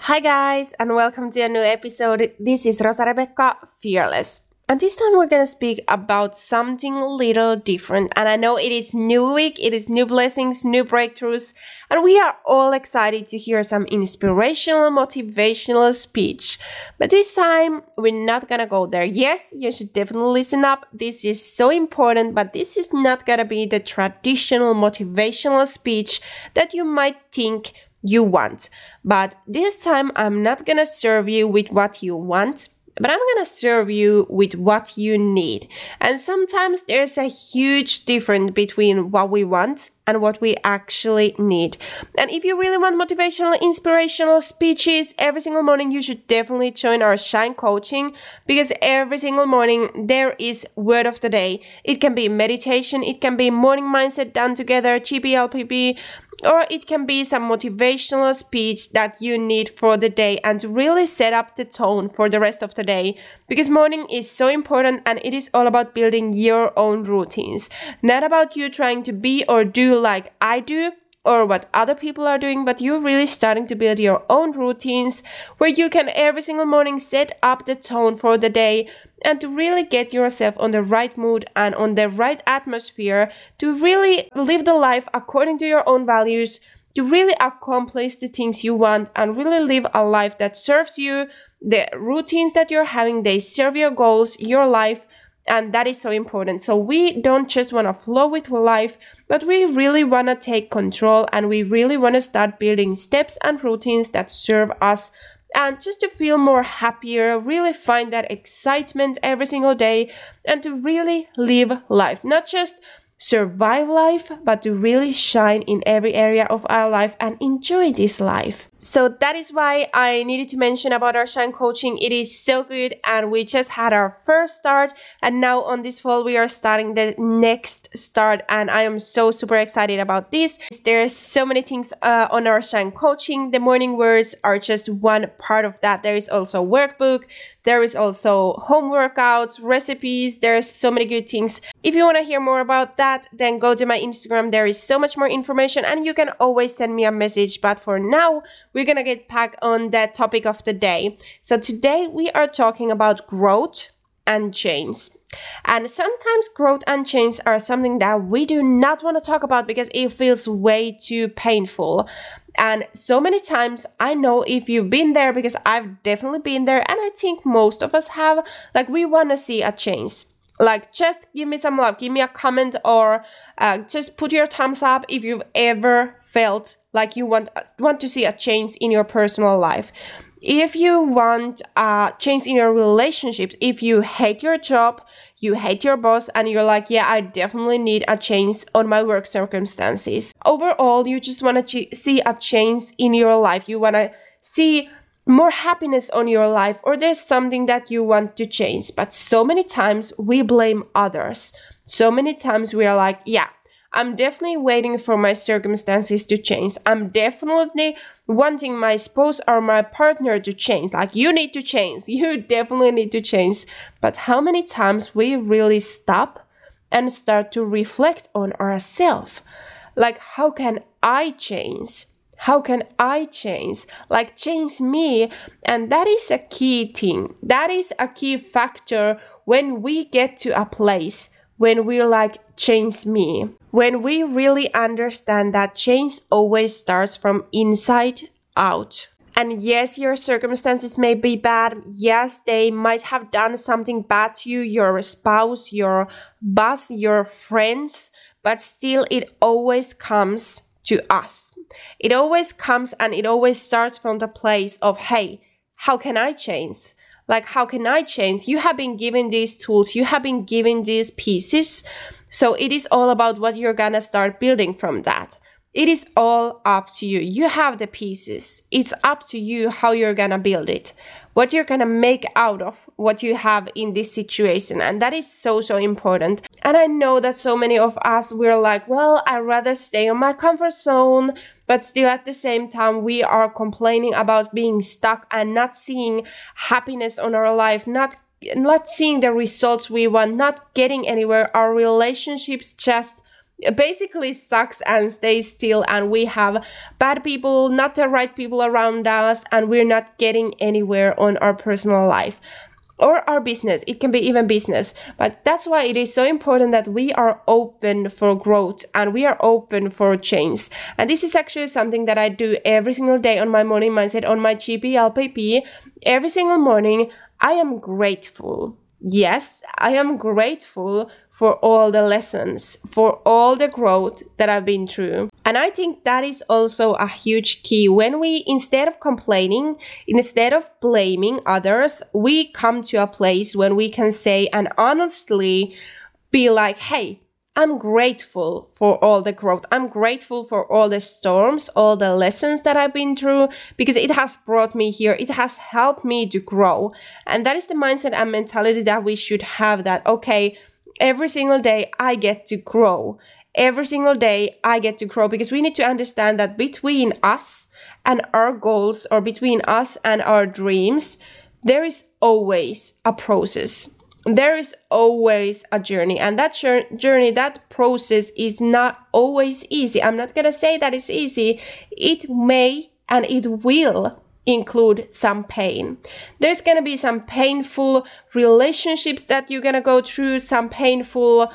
Hi, guys, and welcome to a new episode. This is Rosa Rebecca Fearless. And this time we're gonna speak about something a little different. And I know it is new week, it is new blessings, new breakthroughs, and we are all excited to hear some inspirational, motivational speech. But this time we're not gonna go there. Yes, you should definitely listen up. This is so important, but this is not gonna be the traditional motivational speech that you might think you want. But this time I'm not gonna serve you with what you want but I'm gonna serve you with what you need. And sometimes there's a huge difference between what we want and what we actually need. And if you really want motivational, inspirational speeches every single morning, you should definitely join our Shine coaching because every single morning there is word of the day. It can be meditation, it can be morning mindset done together, GPLPP, or it can be some motivational speech that you need for the day and really set up the tone for the rest of the day. Because morning is so important and it is all about building your own routines. Not about you trying to be or do like i do or what other people are doing, but you're really starting to build your own routines where you can every single morning set up the tone for the day and to really get yourself on the right mood and on the right atmosphere to really live the life according to your own values to really accomplish the things you want and really live a life that serves you the routines that you're having they serve your goals your life and that is so important. So we don't just want to flow with life, but we really want to take control and we really want to start building steps and routines that serve us and just to feel more happier, really find that excitement every single day and to really live life, not just survive life, but to really shine in every area of our life and enjoy this life. So that is why I needed to mention about our Shine coaching. It is so good, and we just had our first start, and now on this fall we are starting the next start, and I am so super excited about this. There's so many things uh, on our Shine coaching. The morning words are just one part of that. There is also workbook. There is also home workouts, recipes. There's so many good things. If you want to hear more about that, then go to my Instagram. There is so much more information, and you can always send me a message. But for now we're gonna get back on that topic of the day. So today we are talking about growth and change. And sometimes growth and change are something that we do not want to talk about because it feels way too painful. And so many times, I know if you've been there because I've definitely been there, and I think most of us have, like, we want to see a change. Like, just give me some love, give me a comment, or uh, just put your thumbs up if you've ever felt like you want want to see a change in your personal life. If you want a change in your relationships if you hate your job you hate your boss and you're like yeah i definitely need a change on my work circumstances. Overall you just want to ch- see a change in your life. You want to see more happiness on your life or there's something that you want to change. But so many times we blame others. So many times we are like yeah I'm definitely waiting for my circumstances to change. I'm definitely wanting my spouse or my partner to change. Like, you need to change. You definitely need to change. But how many times we really stop and start to reflect on ourselves? Like, how can I change? How can I change? Like, change me. And that is a key thing. That is a key factor when we get to a place when we're like, change me. When we really understand that change always starts from inside out. And yes, your circumstances may be bad. Yes, they might have done something bad to you, your spouse, your boss, your friends, but still, it always comes to us. It always comes and it always starts from the place of, hey, how can I change? Like how can i change? You have been given these tools. You have been given these pieces. So it is all about what you're gonna start building from that it is all up to you. You have the pieces. It's up to you how you're gonna build it what you're gonna make out of what you have in this situation and that is so so important. And i know that so many of us we're like well i'd rather stay on my comfort zone but still at the same time we are complaining about being stuck and not seeing happiness on our life not not seeing the results we want not getting anywhere. Our relationships just basically sucks and stays still and we have bad people not the right people around us and we're not getting anywhere on our personal life or our business. It can be even business. But that's why it is so important that we are open for growth and we are open for change. And this is actually something that i do every single day on my morning mindset on my gplpp every single morning i am grateful. Yes i am grateful for all the lessons, for all the growth that I've been through. And I think that is also a huge key. When we, instead of complaining, instead of blaming others, we come to a place when we can say and honestly be like, hey, I'm grateful for all the growth. I'm grateful for all the storms, all the lessons that I've been through because it has brought me here. It has helped me to grow. And that is the mindset and mentality that we should have that, okay, every single day I get to grow. Every single day I get to grow because we need to understand that between us and our goals or between us and our dreams, there is always a process. There is always a journey, and that journey, that process is not always easy. I'm not gonna say that it's easy. It may and it will include some pain. There's to be some painful relationships that you're to go through, some painful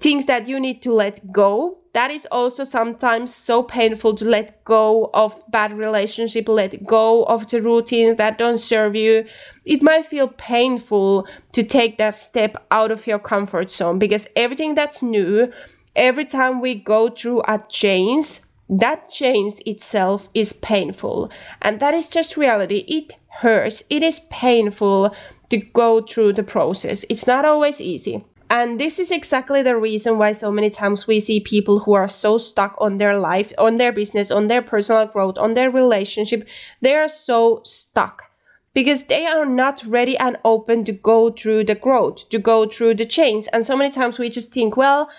things that you need to let go. That is also sometimes so painful to let go of bad relationship, let go of the routines that don't serve you. It might feel painful to take that step out of your comfort zone because everything that's new, every time we go through a change, that change itself is painful. And that is just reality. It hurts. It is painful to go through the process. It's not always easy. And this is exactly the reason why so many times we see people who are so stuck on their life, on their business, on their personal growth, on their relationship. They are so stuck because they are not ready and open to go through the growth, to go through the change. And so many times we just think, well,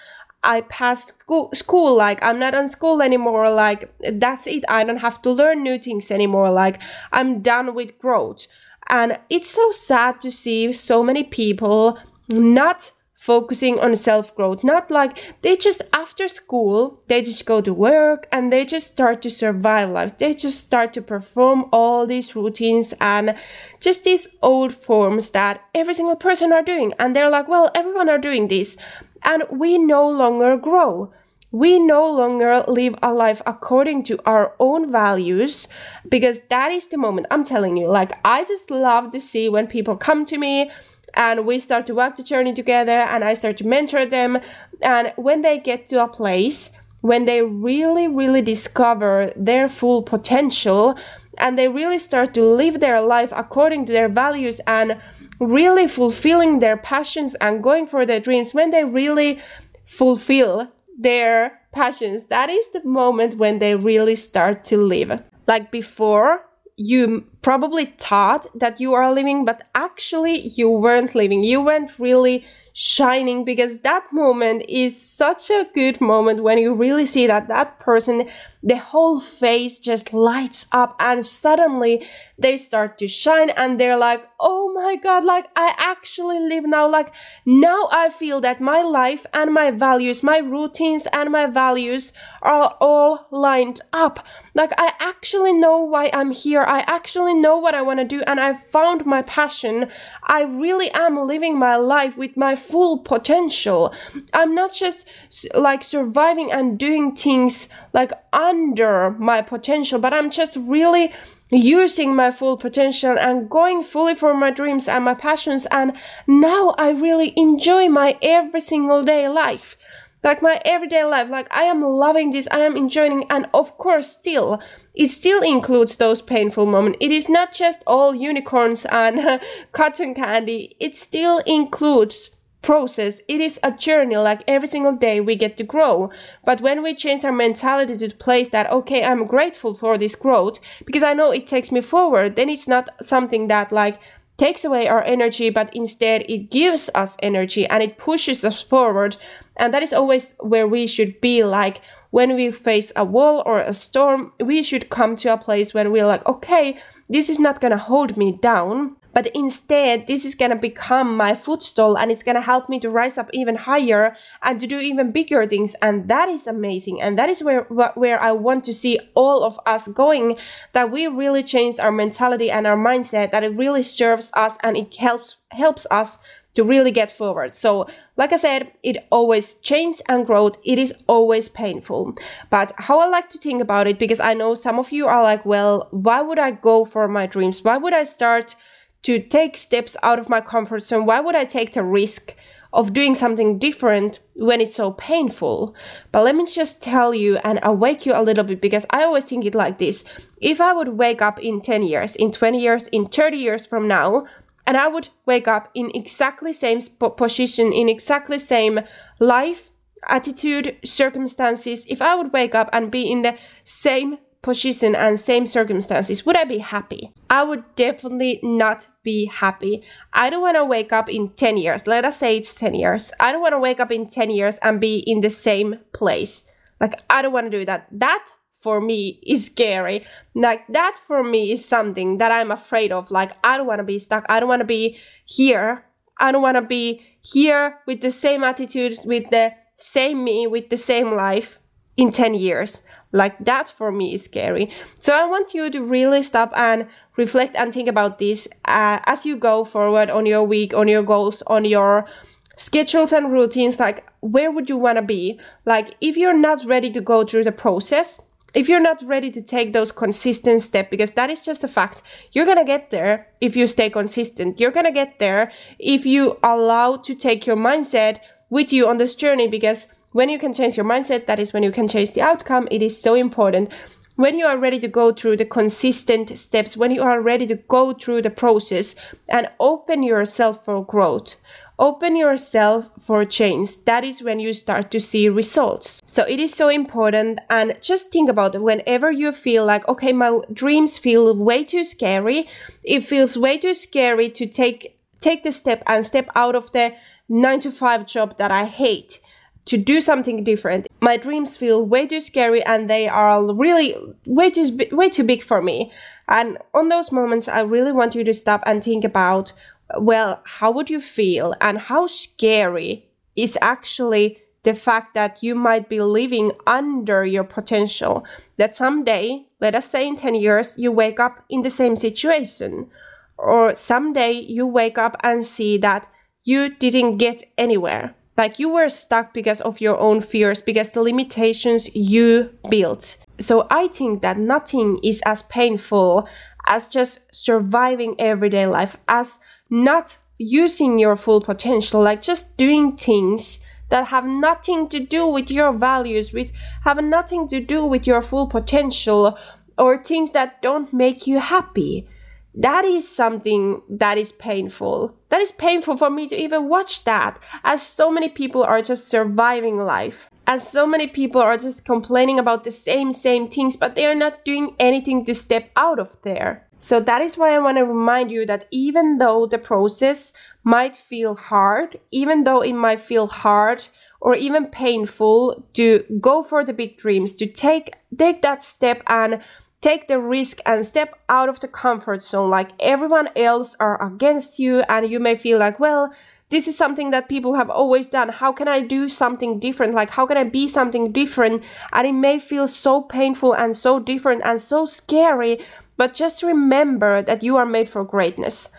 I passed school, school, like I'm not on school anymore, like that's it. I don't have to learn new things anymore, like I'm done with growth. And it's so sad to see so many people not focusing on self growth, not like they just after school, they just go to work and they just start to survive life. They just start to perform all these routines and just these old forms that every single person are doing. And they're like, well, everyone are doing this and we no longer grow. We no longer live a life according to our own values because that is the moment I'm telling you. Like, I just love to see when people come to me and we start to walk the journey together and I start to mentor them. And when they get to a place when they really, really discover their full potential and they really start to live their life according to their values and really fulfilling their passions and going for their dreams, when they really fulfill their passions, that is the moment when they really start to live. Like before, you probably thought that you are living, but actually you weren't living. You weren't really shining because that moment is such a good moment when you really see that that person the whole face just lights up and suddenly they start to shine and they're like oh my god like i actually live now like now i feel that my life and my values my routines and my values are all lined up like i actually know why i'm here i actually know what i want to do and i found my passion i really am living my life with my full potential. I'm not just like surviving and doing things like under my potential, but I'm just really using my full potential and going fully for my dreams and my passions. And now I really enjoy my every single day life. Like my everyday life, like I am loving this, I am enjoying, and of course, still, it still includes those painful moments. It is not just all unicorns and cotton candy, it still includes process. It is a journey, like every single day we get to grow. But when we change our mentality to the place that, okay, I'm grateful for this growth because I know it takes me forward, then it's not something that like takes away our energy, but instead it gives us energy and it pushes us forward. And that is always where we should be like, when we face a wall or a storm, we should come to a place when we're like, okay, this is not gonna hold me down but instead this is going to become my footstool and it's going to help me to rise up even higher and to do even bigger things and that is amazing and that is where where I want to see all of us going that we really change our mentality and our mindset that it really serves us and it helps helps us to really get forward. So, like I said, it always changes and growth. It is always painful. But how I like to think about it, because I know some of you are like, well, why would I go for my dreams? Why would I start to take steps out of my comfort zone? Why would I take the risk? Of doing something different when it's so painful. But let me just tell you and awake you a little bit because I always think it like this. If I would wake up in 10 years, in 20 years, in 30 years from now, and I would wake up in exactly same position, in exactly same life, attitude, circumstances. If I would wake up and be in the same position and same circumstances, would I be happy? I would definitely not be happy. I don't want to wake up in 10 years. Let us say it's 10 years. I don't want to wake up in 10 years and be in the same place. Like, I don't want to do that. That for me is scary. Like that for me is something that I'm afraid of. Like I don't want to be stuck. I don't want to be here. I don't want to be here with the same attitudes, with the same me, with the same life in 10 years. Like that for me is scary. So I want you to really stop and reflect and think about this uh, as you go forward on your week, on your goals, on your schedules and routines. Like, where would you want to be? Like, if you're not ready to go through the process, if you're not ready to take those consistent steps, because that is just a fact, you're gonna get there if you stay consistent. You're gonna get there if you allow to take your mindset with you on this journey, because when you can change your mindset, that is when you can change the outcome. It is so important. When you are ready to go through the consistent steps, when you are ready to go through the process and open yourself for growth, Open yourself for change. That is when you start to see results. So it is so important. And just think about it whenever you feel like, okay, my dreams feel way too scary. It feels way too scary to take, take the step and step out of the nine to five job that I hate to do something different. My dreams feel way too scary and they are really way too way too big for me. And on those moments I really want you to stop and think about well, how would you feel and how scary is actually the fact that you might be living under your potential? That someday, let us say in 10 years, you wake up in the same situation, or someday you wake up and see that you didn't get anywhere. Like you were stuck because of your own fears, because the limitations you built. So I think that nothing is as painful as just surviving everyday life, as not using your full potential, like just doing things that have nothing to do with your values, with have nothing to do with your full potential, or things that don't make you happy. That is something that is painful. That is painful for me to even watch that, as so many people are just surviving life. As so many people are just complaining about the same, same things, but they are not doing anything to step out of there. So that is why I want to remind you that even though the process might feel hard, even though it might feel hard or even painful to go for the big dreams, to take take that step and take the risk and step out of the comfort zone like everyone else are against you and you may feel like, well, this is something that people have always done. How can I do something different? Like, how can I be something different? And it may feel so painful and so different and so scary, but just remember that you are made for greatness.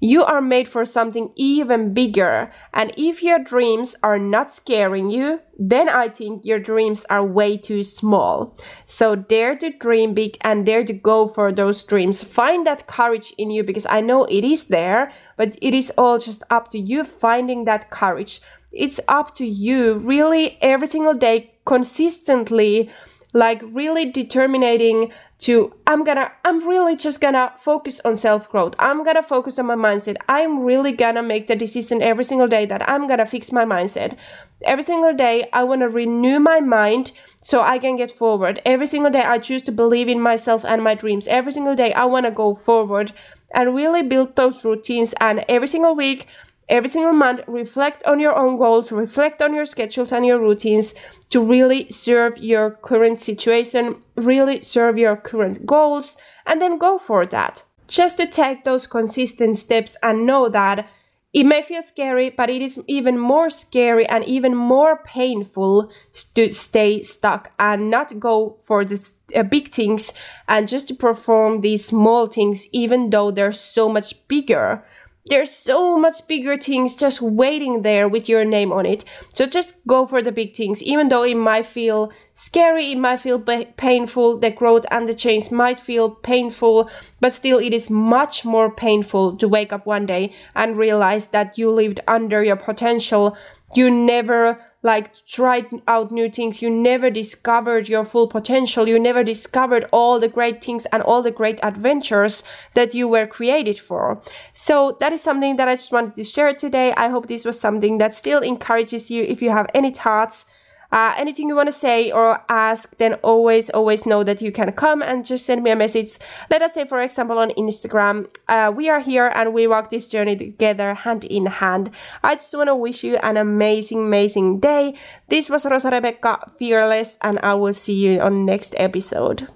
You are made for something even bigger. And if your dreams are not scaring you, then I think your dreams are way too small. So dare to dream big and dare to go for those dreams. Find that courage in you because I know it is there, but it is all just up to you finding that courage. It's up to you really every single day consistently like really determining to i'm gonna i'm really just gonna focus on self-growth. I'm gonna focus on my mindset. I'm really gonna make the decision every single day that i'm gonna fix my mindset. Every single day i want to renew my mind so i can get forward. Every single day i choose to believe in myself and my dreams. Every single day i want to go forward and really build those routines. And every single week every single month reflect on your own goals reflect on your schedules and your routines to really serve your current situation really serve your current goals and then go for that just to take those consistent steps and know that it may feel scary, but it is even more scary and even more painful to stay stuck and not go for the uh, big things and just to perform these small things, even though they're so much bigger. There's so much bigger things just waiting there with your name on it. So just go for the big things, even though it might feel scary, it might feel painful, the growth and the change might feel painful, but still it is much more painful to wake up one day and realize that you lived under your potential. You never like tried out new things. You never discovered your full potential. You never discovered all the great things and all the great adventures that you were created for. So that is something that I just wanted to share today. I hope this was something that still encourages you. If you have any thoughts, uh, anything you want to say or ask, then always, always know that you can come and just send me a message. Let us say, for example, on Instagram, uh, we are here and we walk this journey together hand in hand. I just want to wish you an amazing, amazing day. This was Rosa Rebecca Fearless, and I will see you on next episode.